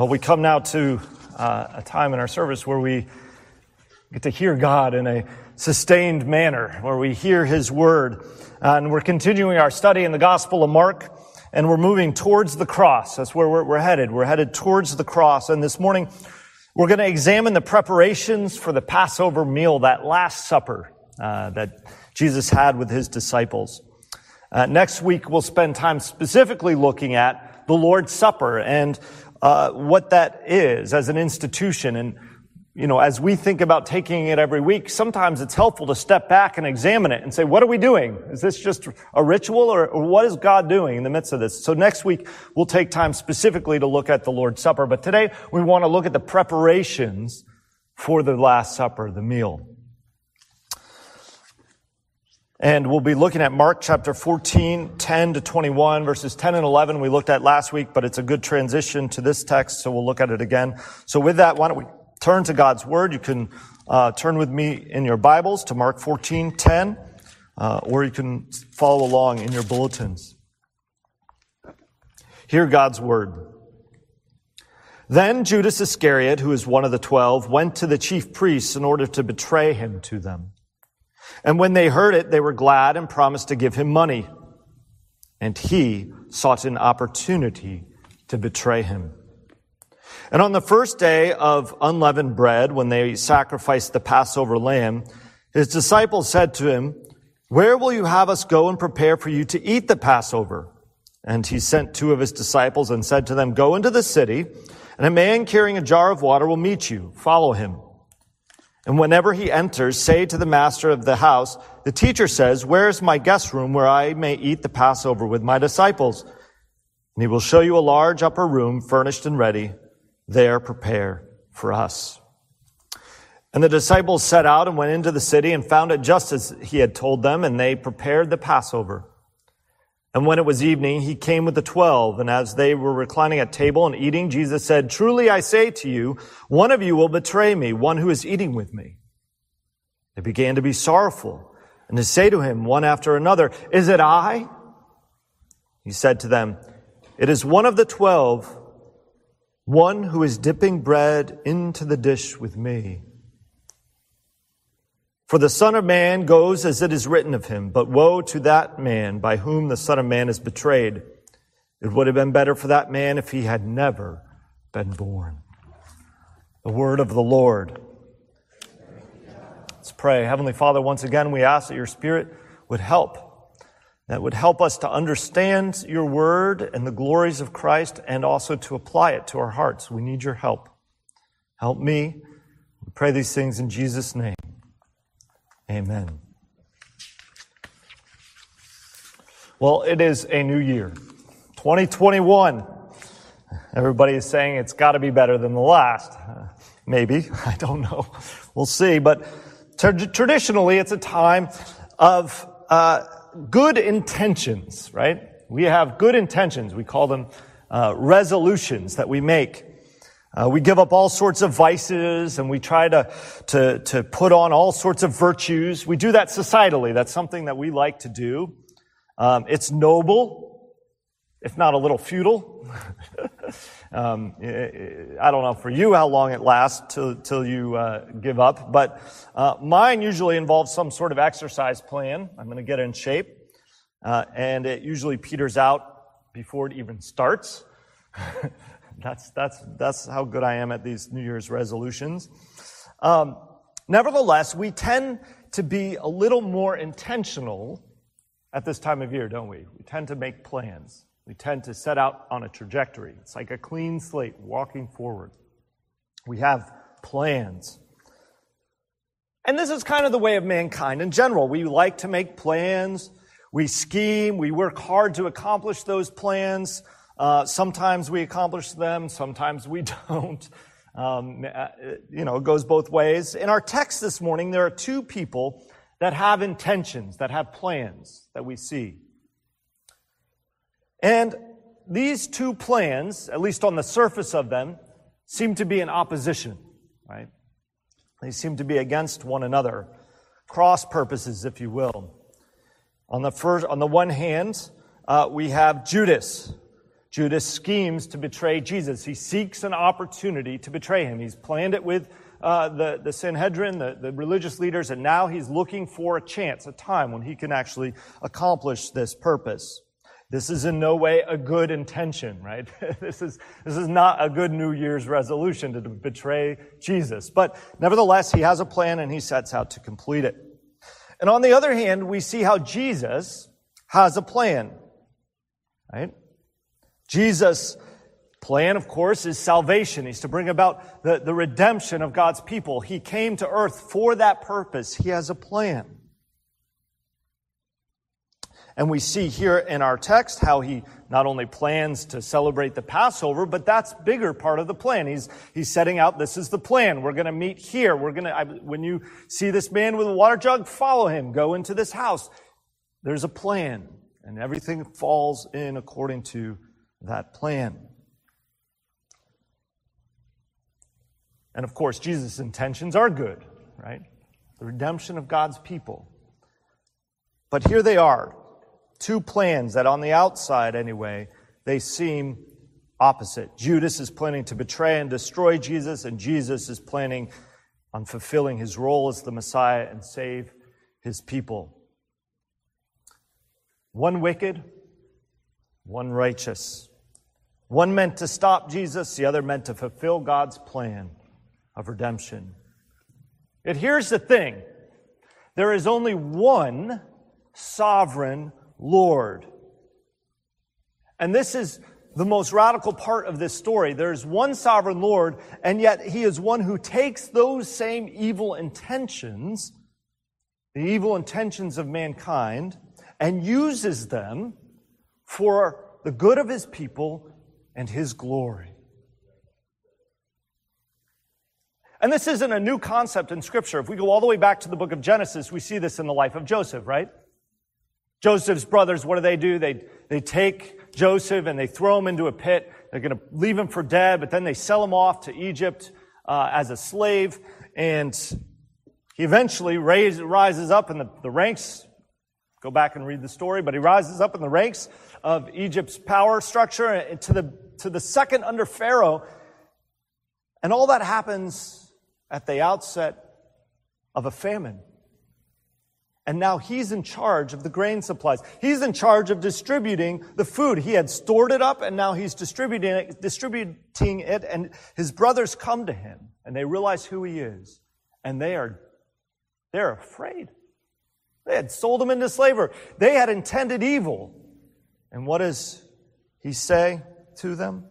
Well, we come now to uh, a time in our service where we get to hear God in a sustained manner, where we hear His Word. And we're continuing our study in the Gospel of Mark, and we're moving towards the cross. That's where we're, we're headed. We're headed towards the cross. And this morning, we're going to examine the preparations for the Passover meal, that Last Supper uh, that Jesus had with His disciples. Uh, next week, we'll spend time specifically looking at the Lord's Supper and uh, what that is as an institution. And, you know, as we think about taking it every week, sometimes it's helpful to step back and examine it and say, what are we doing? Is this just a ritual or, or what is God doing in the midst of this? So next week, we'll take time specifically to look at the Lord's Supper. But today, we want to look at the preparations for the Last Supper, the meal. And we'll be looking at Mark chapter 14, 10 to 21, verses 10 and 11 we looked at last week, but it's a good transition to this text, so we'll look at it again. So with that, why don't we turn to God's Word? You can uh, turn with me in your Bibles to Mark 14, 10, uh, or you can follow along in your bulletins. Hear God's Word. Then Judas Iscariot, who is one of the twelve, went to the chief priests in order to betray him to them. And when they heard it, they were glad and promised to give him money. And he sought an opportunity to betray him. And on the first day of unleavened bread, when they sacrificed the Passover lamb, his disciples said to him, Where will you have us go and prepare for you to eat the Passover? And he sent two of his disciples and said to them, Go into the city, and a man carrying a jar of water will meet you. Follow him. And whenever he enters, say to the master of the house, the teacher says, where is my guest room where I may eat the Passover with my disciples? And he will show you a large upper room furnished and ready. There prepare for us. And the disciples set out and went into the city and found it just as he had told them, and they prepared the Passover. And when it was evening, he came with the twelve, and as they were reclining at table and eating, Jesus said, Truly I say to you, one of you will betray me, one who is eating with me. They began to be sorrowful and to say to him one after another, Is it I? He said to them, It is one of the twelve, one who is dipping bread into the dish with me. For the Son of Man goes as it is written of him, but woe to that man by whom the Son of Man is betrayed. It would have been better for that man if he had never been born. The word of the Lord. Let's pray. Heavenly Father, once again, we ask that your Spirit would help, that would help us to understand your word and the glories of Christ and also to apply it to our hearts. We need your help. Help me. We pray these things in Jesus' name. Amen. Well, it is a new year, 2021. Everybody is saying it's got to be better than the last. Uh, maybe. I don't know. We'll see. But traditionally, it's a time of uh, good intentions, right? We have good intentions. We call them uh, resolutions that we make. Uh, we give up all sorts of vices and we try to, to, to put on all sorts of virtues. We do that societally. That's something that we like to do. Um, it's noble, if not a little futile. um, I don't know for you how long it lasts till, till you uh, give up, but uh, mine usually involves some sort of exercise plan. I'm going to get in shape, uh, and it usually peters out before it even starts. That's, that's, that's how good I am at these New Year's resolutions. Um, nevertheless, we tend to be a little more intentional at this time of year, don't we? We tend to make plans. We tend to set out on a trajectory. It's like a clean slate walking forward. We have plans. And this is kind of the way of mankind in general. We like to make plans. We scheme. We work hard to accomplish those plans. Uh, sometimes we accomplish them, sometimes we don't. Um, uh, you know, it goes both ways. In our text this morning, there are two people that have intentions, that have plans that we see. And these two plans, at least on the surface of them, seem to be in opposition, right? They seem to be against one another, cross purposes, if you will. On the first, on the one hand, uh, we have Judas, Judas schemes to betray Jesus. He seeks an opportunity to betray him. He's planned it with uh, the, the Sanhedrin, the, the religious leaders, and now he's looking for a chance, a time when he can actually accomplish this purpose. This is in no way a good intention, right? this is, this is not a good New Year's resolution to betray Jesus. But nevertheless, he has a plan and he sets out to complete it. And on the other hand, we see how Jesus has a plan, right? Jesus' plan, of course, is salvation. He's to bring about the, the redemption of God's people. He came to earth for that purpose. He has a plan. And we see here in our text how he not only plans to celebrate the Passover, but that's bigger part of the plan. He's, he's setting out, this is the plan. We're going to meet here. We're going to, when you see this man with a water jug, follow him. Go into this house. There's a plan and everything falls in according to that plan. And of course, Jesus' intentions are good, right? The redemption of God's people. But here they are, two plans that on the outside anyway, they seem opposite. Judas is planning to betray and destroy Jesus, and Jesus is planning on fulfilling his role as the Messiah and save his people. One wicked, one righteous. One meant to stop Jesus, the other meant to fulfill God's plan of redemption. Yet here's the thing there is only one sovereign Lord. And this is the most radical part of this story. There's one sovereign Lord, and yet he is one who takes those same evil intentions, the evil intentions of mankind, and uses them for the good of his people and his glory. And this isn't a new concept in Scripture. If we go all the way back to the book of Genesis, we see this in the life of Joseph, right? Joseph's brothers, what do they do? They, they take Joseph and they throw him into a pit. They're going to leave him for dead, but then they sell him off to Egypt uh, as a slave. And he eventually raise, rises up in the, the ranks. Go back and read the story, but he rises up in the ranks of Egypt's power structure to the, to the second under Pharaoh. And all that happens at the outset of a famine. And now he's in charge of the grain supplies. He's in charge of distributing the food. He had stored it up and now he's distributing it, distributing it and his brothers come to him and they realize who he is and they are, they're afraid. They had sold him into slavery. They had intended evil. And what does he say to them?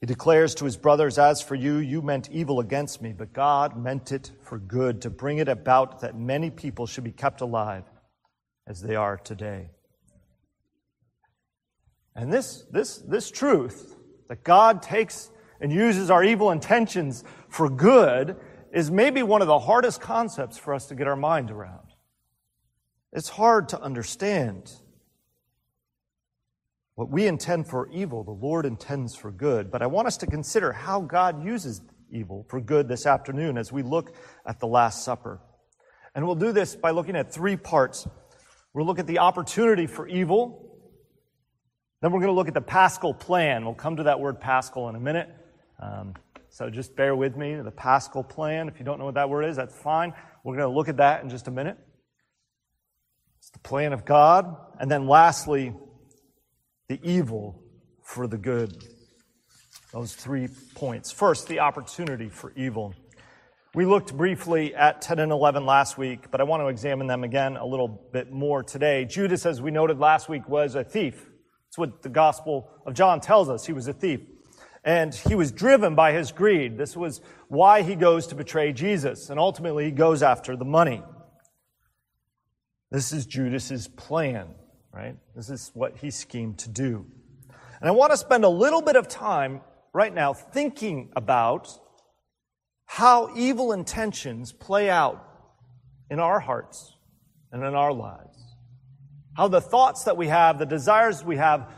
He declares to his brothers, As for you, you meant evil against me, but God meant it for good, to bring it about that many people should be kept alive as they are today. And this, this, this truth that God takes and uses our evil intentions for good is maybe one of the hardest concepts for us to get our mind around. It's hard to understand. What we intend for evil, the Lord intends for good. But I want us to consider how God uses evil for good this afternoon as we look at the Last Supper. And we'll do this by looking at three parts. We'll look at the opportunity for evil. Then we're going to look at the paschal plan. We'll come to that word paschal in a minute. Um, so just bear with me. The paschal plan. If you don't know what that word is, that's fine. We're going to look at that in just a minute. The plan of God. And then lastly, the evil for the good. Those three points. First, the opportunity for evil. We looked briefly at 10 and 11 last week, but I want to examine them again a little bit more today. Judas, as we noted last week, was a thief. That's what the Gospel of John tells us. He was a thief. And he was driven by his greed. This was why he goes to betray Jesus. And ultimately, he goes after the money. This is Judas's plan right? This is what he schemed to do. And I want to spend a little bit of time right now thinking about how evil intentions play out in our hearts and in our lives. How the thoughts that we have, the desires we have,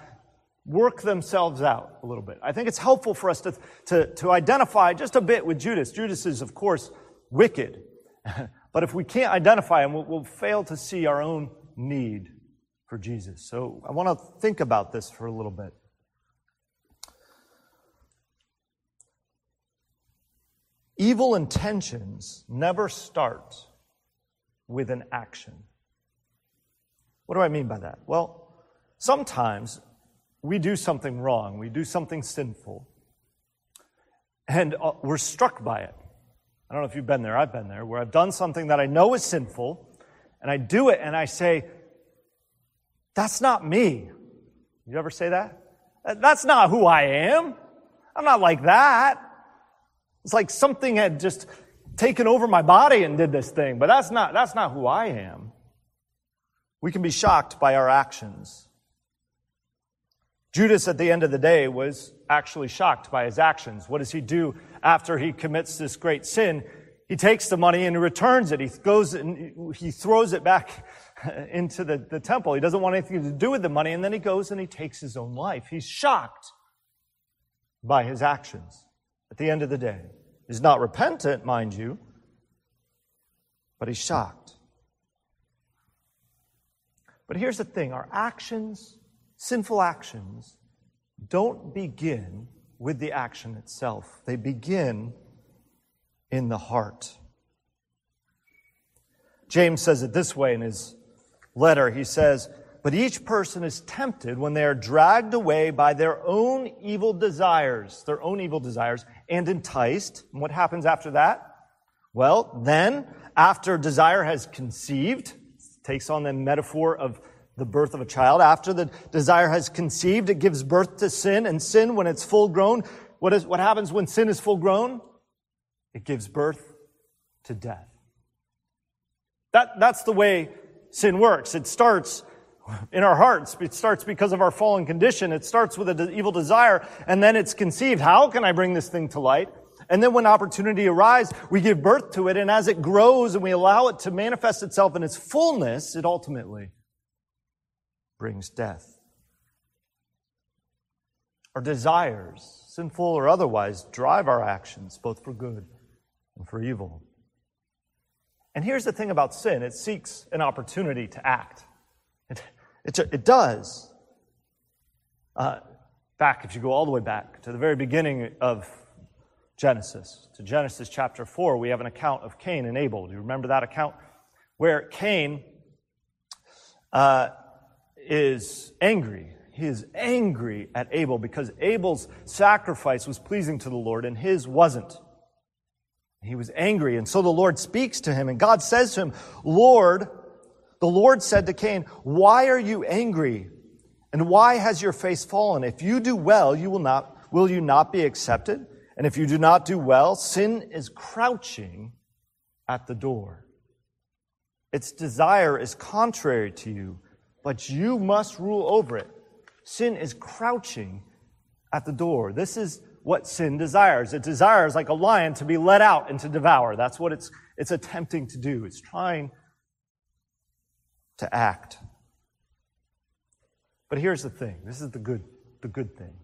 work themselves out a little bit. I think it's helpful for us to, to, to identify just a bit with Judas. Judas is, of course, wicked. but if we can't identify him, we'll, we'll fail to see our own need for Jesus. So I want to think about this for a little bit. Evil intentions never start with an action. What do I mean by that? Well, sometimes we do something wrong, we do something sinful, and uh, we're struck by it. I don't know if you've been there, I've been there, where I've done something that I know is sinful, and I do it and I say, That's not me. You ever say that? Uh, that's not who I am. I'm not like that. It's like something had just taken over my body and did this thing, but that's not, that's not who I am. We can be shocked by our actions. Judas, at the end of the day, was actually shocked by his actions. What does he do after he commits this great sin? He takes the money and he returns it. He goes and he throws it back into the, the temple. He doesn't want anything to do with the money. And then he goes and he takes his own life. He's shocked by his actions at the end of the day. He's not repentant, mind you, but he's shocked. But here's the thing our actions sinful actions don't begin with the action itself, they begin in the heart. James says it this way in his letter. He says, But each person is tempted when they are dragged away by their own evil desires, their own evil desires, and enticed. And what happens after that? Well, then, after desire has conceived, takes on the metaphor of the birth of a child. After the desire has conceived, it gives birth to sin. And sin, when it's full grown, what, is, what happens when sin is full grown? It gives birth to death. That, that's the way sin works. It starts in our hearts. It starts because of our fallen condition. It starts with an evil desire, and then it's conceived. How can I bring this thing to light? And then when opportunity arises, we give birth to it, and as it grows and we allow it to manifest itself in its fullness, it ultimately brings death. Our desires, sinful or otherwise, drive our actions, both for good and for evil. And here's the thing about sin it seeks an opportunity to act. It, it, it does. Uh, back, if you go all the way back to the very beginning of Genesis, to Genesis chapter 4, we have an account of Cain and Abel. Do you remember that account? Where Cain uh, is angry. He is angry at Abel because Abel's sacrifice was pleasing to the Lord and his wasn't. He was angry. And so the Lord speaks to him and God says to him, Lord, the Lord said to Cain, why are you angry? And why has your face fallen? If you do well, you will not, will you not be accepted? And if you do not do well, sin is crouching at the door. Its desire is contrary to you but you must rule over it. Sin is crouching at the door. This is what sin desires. It desires, like a lion, to be let out and to devour. That's what it's, it's attempting to do. It's trying to act. But here's the thing. This is the good, the good thing.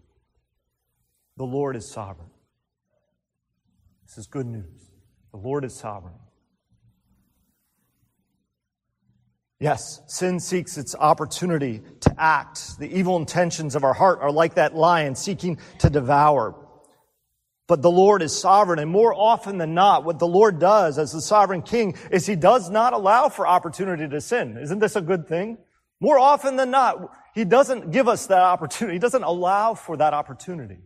The Lord is sovereign. This is good news. The Lord is sovereign. Yes, sin seeks its opportunity to act. The evil intentions of our heart are like that lion seeking to devour. But the Lord is sovereign, and more often than not, what the Lord does as the sovereign king is he does not allow for opportunity to sin. Isn't this a good thing? More often than not, he doesn't give us that opportunity. He doesn't allow for that opportunity.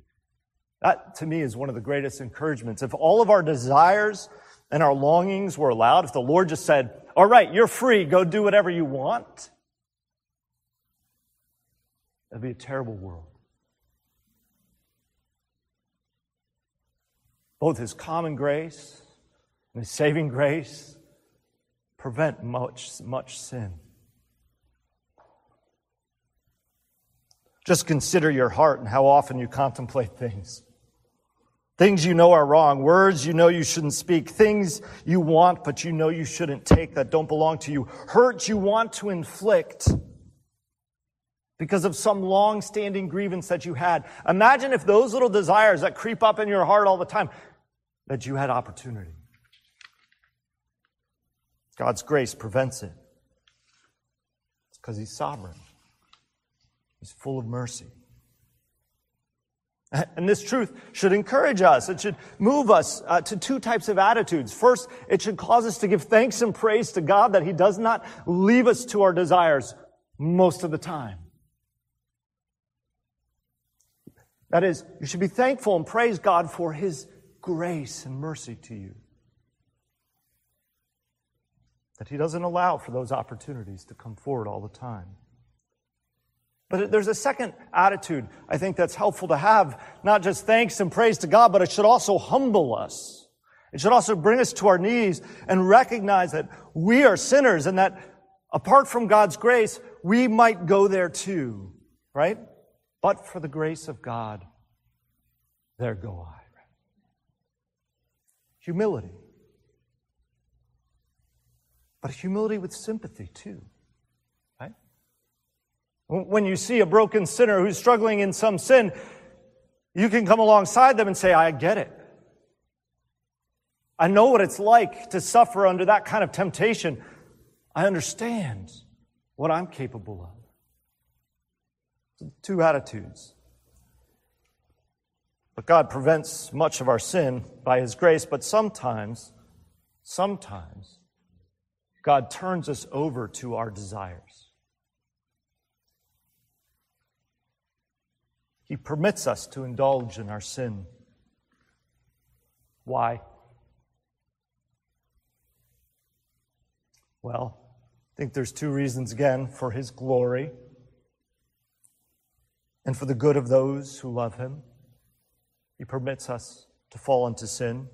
That, to me, is one of the greatest encouragements. If all of our desires and our longings were allowed, if the Lord just said, all right, you're free. Go do whatever you want. That'd be a terrible world. Both His common grace and His saving grace prevent much, much sin. Just consider your heart and how often you contemplate things. Things you know are wrong. Words you know you shouldn't speak. Things you want but you know you shouldn't take that don't belong to you. Hurt you want to inflict because of some long-standing grievance that you had. Imagine if those little desires that creep up in your heart all the time, that you had opportunity. God's grace prevents it. It's because He's sovereign. He's full of mercy. And this truth should encourage us. It should move us uh, to two types of attitudes. First, it should cause us to give thanks and praise to God that He does not leave us to our desires most of the time. That is, you should be thankful and praise God for His grace and mercy to you. That He doesn't allow for those opportunities to come forward all the time. But there's a second attitude I think that's helpful to have, not just thanks and praise to God, but it should also humble us. It should also bring us to our knees and recognize that we are sinners and that apart from God's grace, we might go there too, right? But for the grace of God, there go I. Humility. But humility with sympathy too. When you see a broken sinner who's struggling in some sin, you can come alongside them and say, I get it. I know what it's like to suffer under that kind of temptation. I understand what I'm capable of. Two attitudes. But God prevents much of our sin by His grace, but sometimes, sometimes, God turns us over to our desires. He permits us to indulge in our sin. Why? Well, I think there's two reasons again for His glory and for the good of those who love him. He permits us to fall into sin.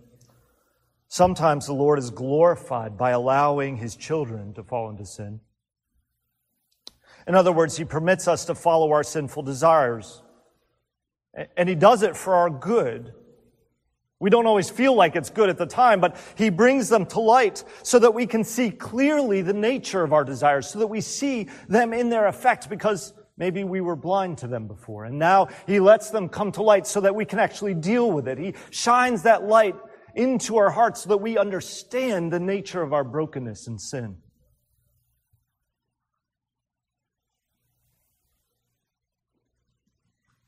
Sometimes the Lord is glorified by allowing his children to fall into sin. In other words, he permits us to follow our sinful desires. And he does it for our good. We don't always feel like it's good at the time, but he brings them to light so that we can see clearly the nature of our desires, so that we see them in their effect because Maybe we were blind to them before, and now He lets them come to light so that we can actually deal with it. He shines that light into our hearts so that we understand the nature of our brokenness and sin.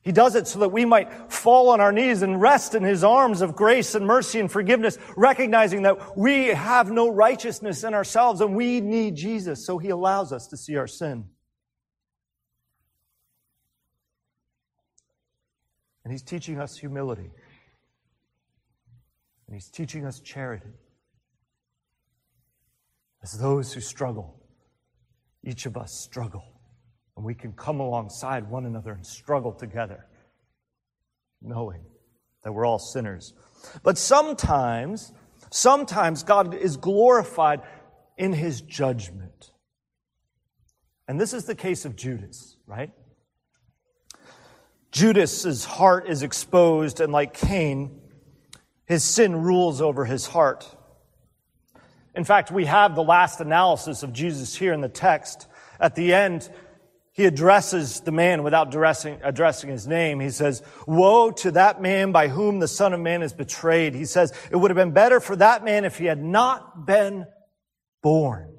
He does it so that we might fall on our knees and rest in His arms of grace and mercy and forgiveness, recognizing that we have no righteousness in ourselves and we need Jesus, so He allows us to see our sin. And he's teaching us humility. And he's teaching us charity. As those who struggle, each of us struggle. And we can come alongside one another and struggle together, knowing that we're all sinners. But sometimes, sometimes God is glorified in his judgment. And this is the case of Judas, right? Judas's heart is exposed, and like Cain, his sin rules over his heart. In fact, we have the last analysis of Jesus here in the text. At the end, he addresses the man without addressing, addressing his name. He says, Woe to that man by whom the Son of Man is betrayed. He says, It would have been better for that man if he had not been born.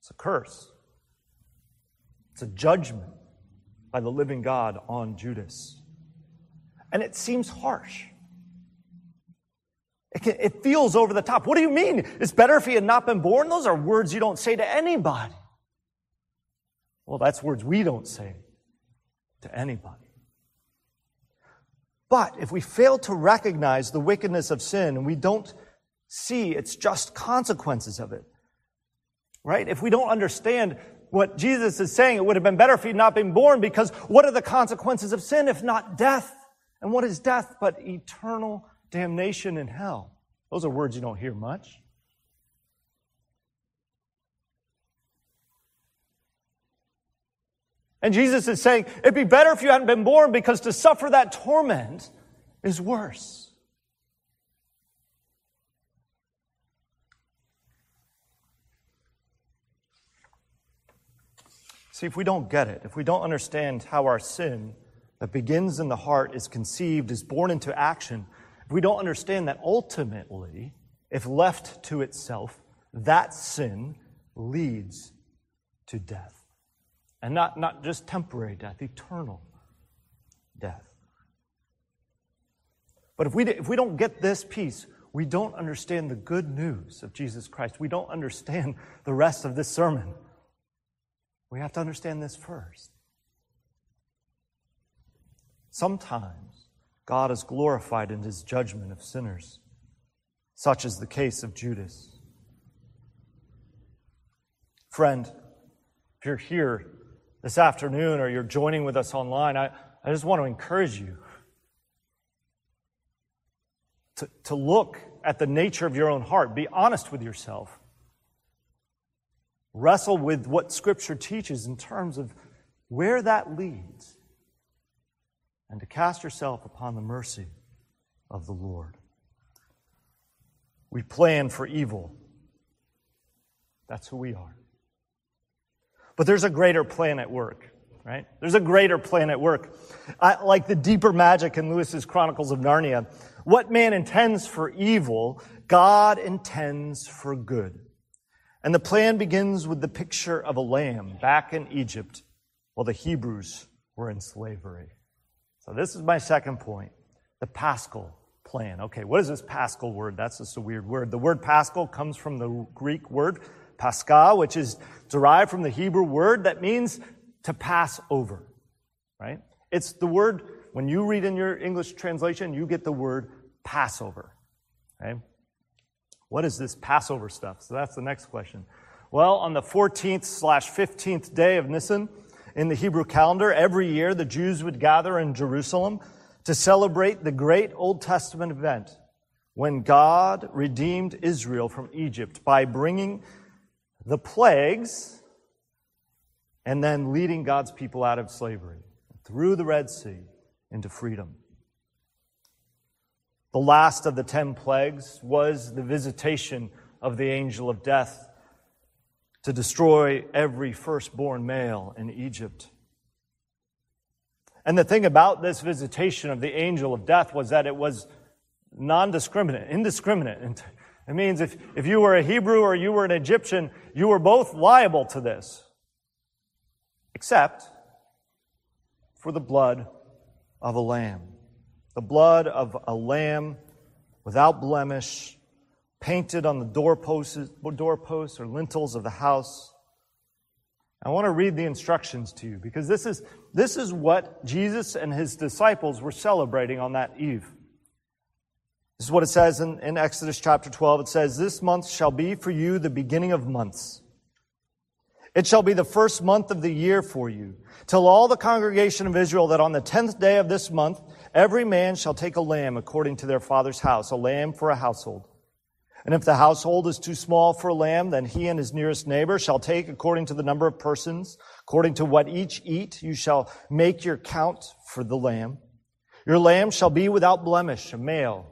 It's a curse. It's a judgment by the living God on Judas. And it seems harsh. It, can, it, feels over the top. What do you mean? It's better if he had not been born? Those are words you don't say to anybody. Well, that's words we don't say to anybody. But if we fail to recognize the wickedness of sin and we don't see its just consequences of it, right? If we don't understand what Jesus is saying. It would have been better if he'd not been born because what are the consequences of sin if not death? And what is death but eternal damnation in hell? Those are words you don't hear much. And Jesus is saying, it'd be better if you hadn't been born because to suffer that torment is worse. See, if we don't get it, if we don't understand how our sin that begins in the heart is conceived, is born into action, if we don't understand that ultimately, if left to itself, that sin leads to death. And not, not just temporary death, eternal death. But if we, if we don't get this piece, we don't understand the good news of Jesus Christ. We don't understand the rest of this sermon. We have to understand this first. Sometimes God is glorified in his judgment of sinners, such as the case of Judas. Friend, if you're here this afternoon or you're joining with us online, I, I just want to encourage you to, to look at the nature of your own heart. Be honest with yourself. Wrestle with what Scripture teaches in terms of where that leads, and to cast yourself upon the mercy of the Lord. We plan for evil. That's who we are. But there's a greater plan at work, right? There's a greater plan at work. I, like the deeper magic in Lewis's Chronicles of Narnia, what man intends for evil, God intends for good. And the plan begins with the picture of a lamb back in Egypt while the Hebrews were in slavery. So this is my second point. The Paschal plan. Okay, what is this Paschal word? That's just a weird word. The word Paschal comes from the Greek word Pascha, which is derived from the Hebrew word that means to pass over, right? It's the word, when you read in your English translation, you get the word Passover, okay? What is this Passover stuff? So that's the next question. Well, on the 14th slash 15th day of Nisan in the Hebrew calendar, every year the Jews would gather in Jerusalem to celebrate the great Old Testament event when God redeemed Israel from Egypt by bringing the plagues and then leading God's people out of slavery through the Red Sea into freedom. The last of the ten plagues was the visitation of the angel of death to destroy every firstborn male in Egypt. And the thing about this visitation of the angel of death was that it was non discriminate, indiscriminate. It means if, if you were a Hebrew or you were an Egyptian, you were both liable to this, except for the blood of a lamb. The blood of a lamb without blemish, painted on the doorposts, doorposts or lintels of the house. I want to read the instructions to you because this is, this is what Jesus and his disciples were celebrating on that eve. This is what it says in, in Exodus chapter 12. It says, This month shall be for you the beginning of months. It shall be the first month of the year for you. Tell all the congregation of Israel that on the tenth day of this month, every man shall take a lamb according to their father's house, a lamb for a household. And if the household is too small for a lamb, then he and his nearest neighbor shall take according to the number of persons, according to what each eat, you shall make your count for the lamb. Your lamb shall be without blemish, a male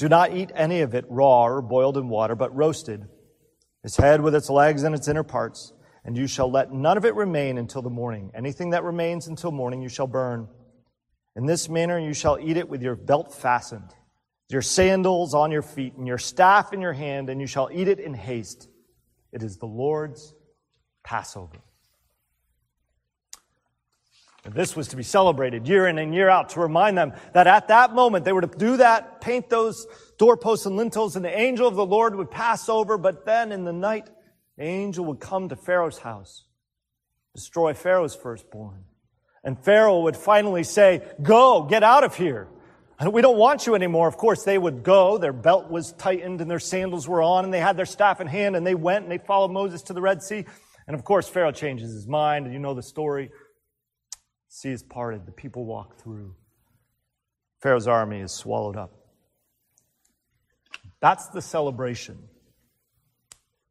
Do not eat any of it raw or boiled in water, but roasted, its head with its legs and its inner parts, and you shall let none of it remain until the morning. Anything that remains until morning you shall burn. In this manner you shall eat it with your belt fastened, your sandals on your feet, and your staff in your hand, and you shall eat it in haste. It is the Lord's Passover. This was to be celebrated year in and year out to remind them that at that moment they were to do that, paint those doorposts and lintels, and the angel of the Lord would pass over. But then in the night, the angel would come to Pharaoh's house, destroy Pharaoh's firstborn. And Pharaoh would finally say, Go, get out of here. We don't want you anymore. Of course, they would go. Their belt was tightened and their sandals were on, and they had their staff in hand, and they went and they followed Moses to the Red Sea. And of course, Pharaoh changes his mind, and you know the story sea is parted, the people walk through. Pharaoh's army is swallowed up. That's the celebration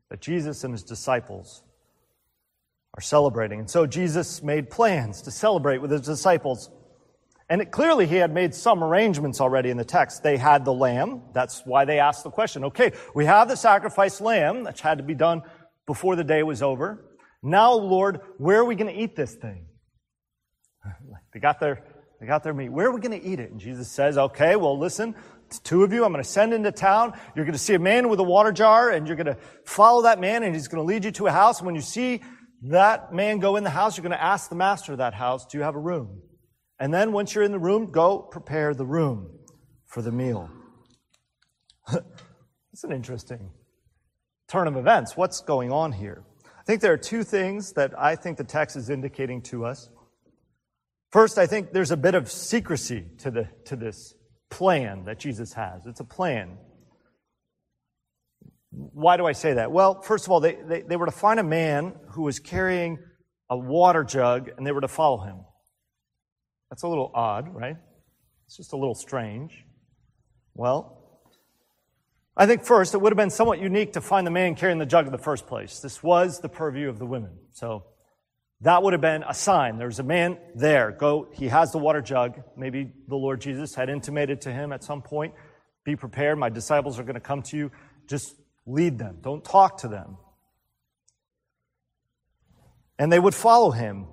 that Jesus and his disciples are celebrating. And so Jesus made plans to celebrate with his disciples. And it, clearly he had made some arrangements already in the text. They had the lamb. That's why they asked the question. Okay, we have the sacrificed lamb that had to be done before the day was over. Now, Lord, where are we going to eat this thing? They got their, they got their meat. Where are we going to eat it? And Jesus says, okay, well, listen, it's two of you. I'm going to send into town. You're going to see a man with a water jar and you're going to follow that man and he's going to lead you to a house. And when you see that man go in the house, you're going to ask the master of that house, do you have a room? And then once you're in the room, go prepare the room for the meal. It's an interesting turn of events. What's going on here? I think there are two things that I think the text is indicating to us. First, I think there's a bit of secrecy to, the, to this plan that Jesus has. It's a plan. Why do I say that? Well, first of all, they, they, they were to find a man who was carrying a water jug and they were to follow him. That's a little odd, right? It's just a little strange. Well, I think first, it would have been somewhat unique to find the man carrying the jug in the first place. This was the purview of the women. So that would have been a sign. There's a man there. Go, he has the water jug. Maybe the Lord Jesus had intimated to him at some point, be prepared. My disciples are going to come to you. Just lead them. Don't talk to them. And they would follow him.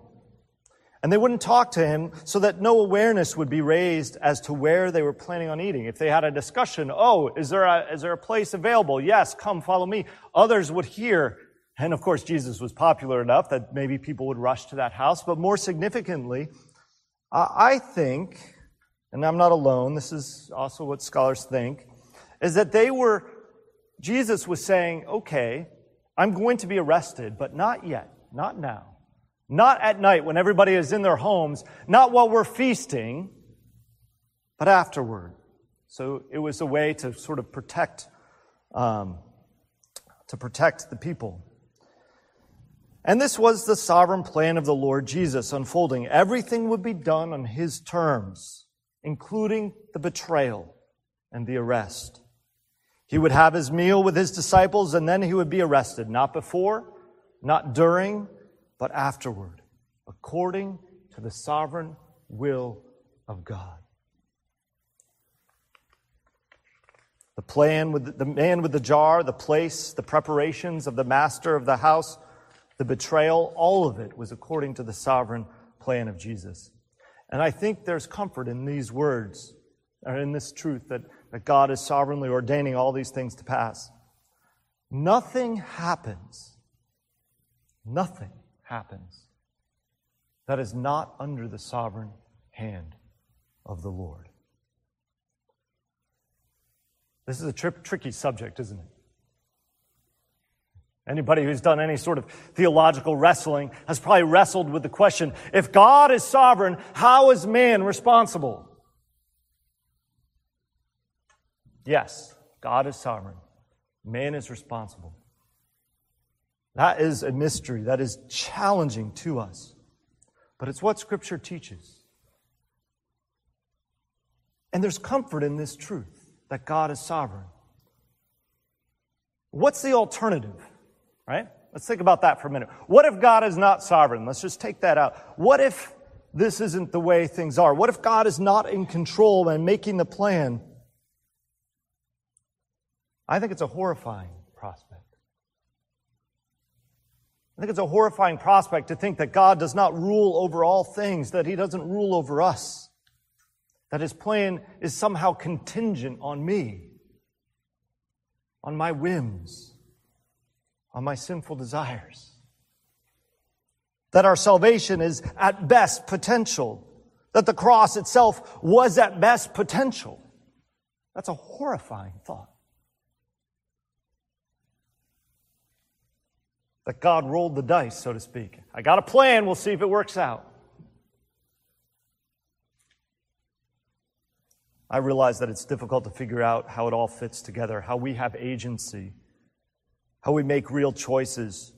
And they wouldn't talk to him so that no awareness would be raised as to where they were planning on eating. If they had a discussion, oh, is there a, is there a place available? Yes, come follow me. Others would hear. And of course, Jesus was popular enough that maybe people would rush to that house. But more significantly, I think, and I'm not alone, this is also what scholars think, is that they were, Jesus was saying, okay, I'm going to be arrested, but not yet, not now. Not at night when everybody is in their homes, not while we're feasting, but afterward. So it was a way to sort of protect, um, to protect the people. And this was the sovereign plan of the Lord Jesus unfolding. Everything would be done on his terms, including the betrayal and the arrest. He would have his meal with his disciples and then he would be arrested, not before, not during, but afterward, according to the sovereign will of God. The plan with the man with the jar, the place, the preparations of the master of the house, the betrayal, all of it was according to the sovereign plan of Jesus. And I think there's comfort in these words, or in this truth that, that God is sovereignly ordaining all these things to pass. Nothing happens, nothing happens that is not under the sovereign hand of the Lord. This is a tri- tricky subject, isn't it? Anybody who's done any sort of theological wrestling has probably wrestled with the question if God is sovereign, how is man responsible? Yes, God is sovereign. Man is responsible. That is a mystery that is challenging to us. But it's what Scripture teaches. And there's comfort in this truth that God is sovereign. What's the alternative? Right? Let's think about that for a minute. What if God is not sovereign? Let's just take that out. What if this isn't the way things are? What if God is not in control and making the plan? I think it's a horrifying prospect. I think it's a horrifying prospect to think that God does not rule over all things, that He doesn't rule over us, that His plan is somehow contingent on me, on my whims, on my sinful desires. That our salvation is at best potential, that the cross itself was at best potential. That's a horrifying thought. that God rolled the dice, so to speak. I got a plan, we'll see if it works out. I realize that it's difficult to figure out how it all fits together, how we have agency, how we make real choices,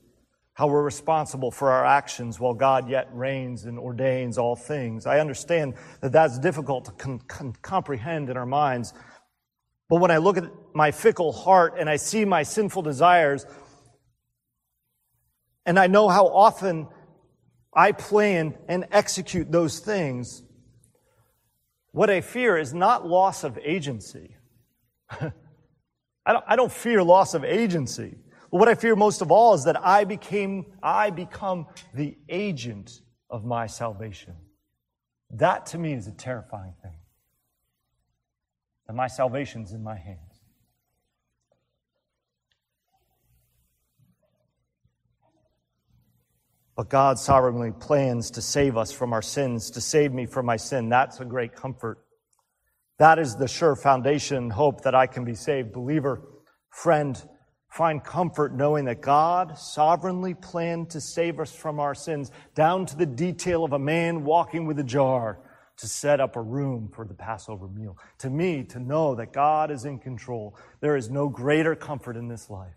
how we're responsible for our actions while God yet reigns and ordains all things. I understand that that's difficult to con- con- comprehend in our minds. But when I look at my fickle heart and I see my sinful desires, and I know how often I plan and execute those things. What I fear is not loss of agency. I, don't, I don't fear loss of agency. But what I fear most of all is that I became, I become the agent of my salvation. That to me is a terrifying thing. That my salvation's in my hands. But God sovereignly plans to save us from our sins, to save me from my sin. That's a great comfort. That is the sure foundation hope that I can be saved. Believer, friend, find comfort knowing that God sovereignly planned to save us from our sins, down to the detail of a man walking with a jar to set up a room for the Passover meal. To me, to know that God is in control, there is no greater comfort in this life.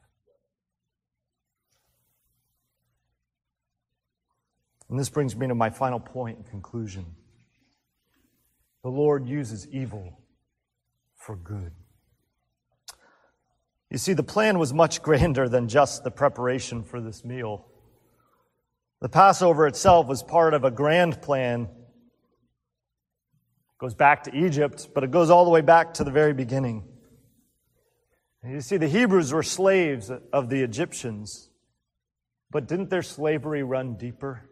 And this brings me to my final point and conclusion. The Lord uses evil for good. You see, the plan was much grander than just the preparation for this meal. The Passover itself was part of a grand plan. It goes back to Egypt, but it goes all the way back to the very beginning. You see, the Hebrews were slaves of the Egyptians, but didn't their slavery run deeper?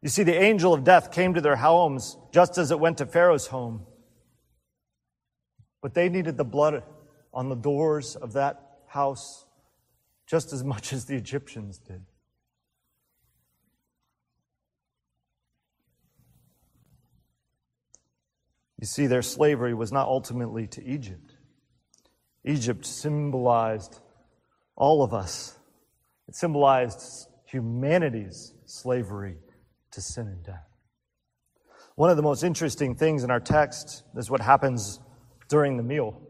You see, the angel of death came to their homes just as it went to Pharaoh's home. But they needed the blood on the doors of that house just as much as the Egyptians did. You see, their slavery was not ultimately to Egypt. Egypt symbolized all of us, it symbolized humanity's slavery to sin and death. One of the most interesting things in our text is what happens during the meal.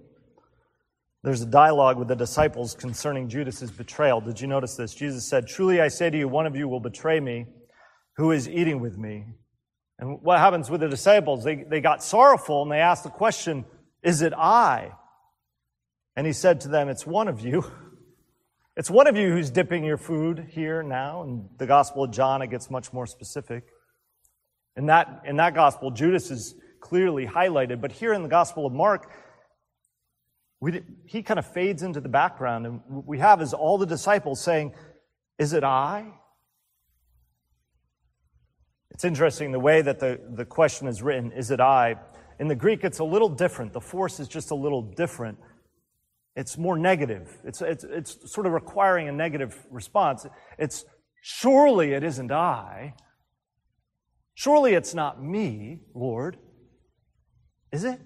There's a dialogue with the disciples concerning Judas's betrayal. Did you notice this? Jesus said, Truly I say to you, one of you will betray me, who is eating with me. And what happens with the disciples? They, they got sorrowful and they asked the question, Is it I? And he said to them, It's one of you. It's one of you who's dipping your food here now. In the Gospel of John, it gets much more specific. In that, in that Gospel, Judas is clearly highlighted, but here in the Gospel of Mark, we, he kind of fades into the background, and what we have is all the disciples saying, Is it I? It's interesting the way that the, the question is written, Is it I? In the Greek, it's a little different. The force is just a little different. It's more negative. It's, it's, it's sort of requiring a negative response. It's surely it isn't I. Surely it's not me, Lord. Is it?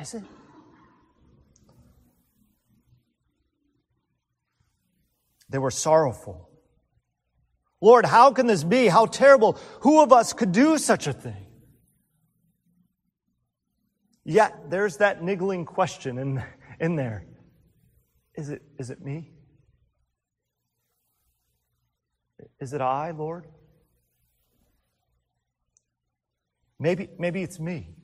Is it? They were sorrowful. Lord, how can this be? How terrible. Who of us could do such a thing? Yet there's that niggling question in, in there. Is it, is it me? Is it I, Lord? Maybe, maybe it's me.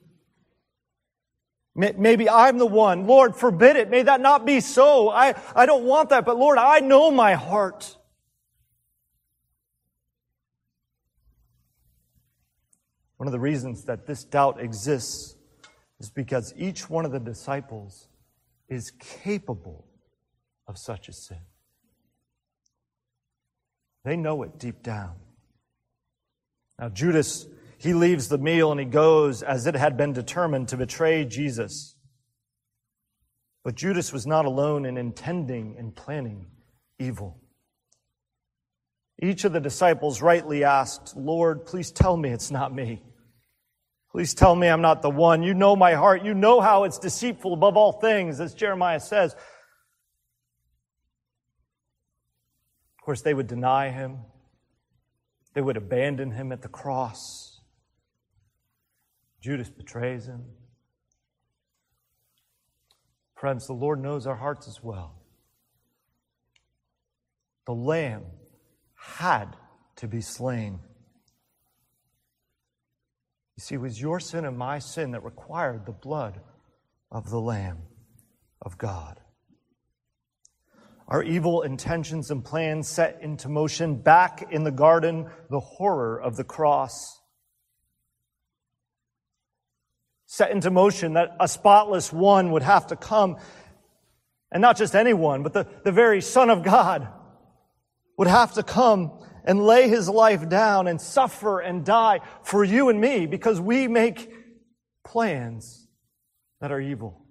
Maybe I'm the one. Lord, forbid it. May that not be so. I, I don't want that, but Lord, I know my heart. One of the reasons that this doubt exists is because each one of the disciples is capable of such a sin. They know it deep down. Now, Judas, he leaves the meal and he goes as it had been determined to betray Jesus. But Judas was not alone in intending and planning evil. Each of the disciples rightly asked, Lord, please tell me it's not me. Please tell me I'm not the one. You know my heart. You know how it's deceitful above all things, as Jeremiah says. Of course, they would deny him. They would abandon him at the cross. Judas betrays him. Friends, the Lord knows our hearts as well. The Lamb had to be slain. You see, it was your sin and my sin that required the blood of the Lamb of God. Our evil intentions and plans set into motion back in the garden the horror of the cross. Set into motion that a spotless one would have to come. And not just anyone, but the, the very Son of God would have to come and lay his life down and suffer and die for you and me because we make plans that are evil.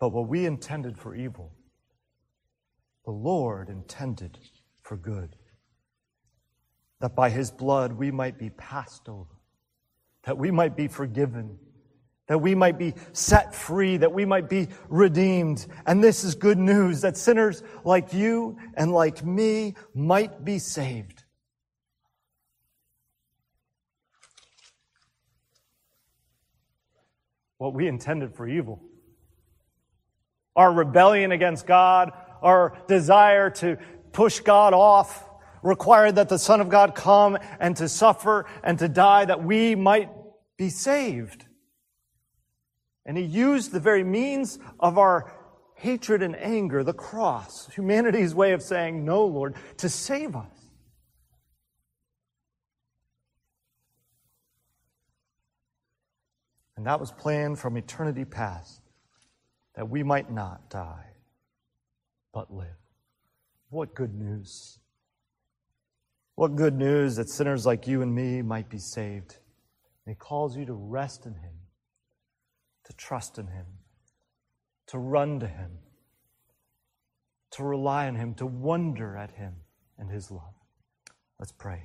But what we intended for evil, the Lord intended for good. That by his blood we might be passed over, that we might be forgiven, that we might be set free, that we might be redeemed. And this is good news that sinners like you and like me might be saved. What we intended for evil our rebellion against God, our desire to push God off, required that the Son of God come and to suffer and to die that we might be saved. And he used the very means of our hatred and anger, the cross, humanity's way of saying, No, Lord, to save us. And that was planned from eternity past that we might not die, but live. What good news! What good news that sinners like you and me might be saved. And he calls you to rest in him, to trust in him, to run to him, to rely on him, to wonder at him and his love. Let's pray.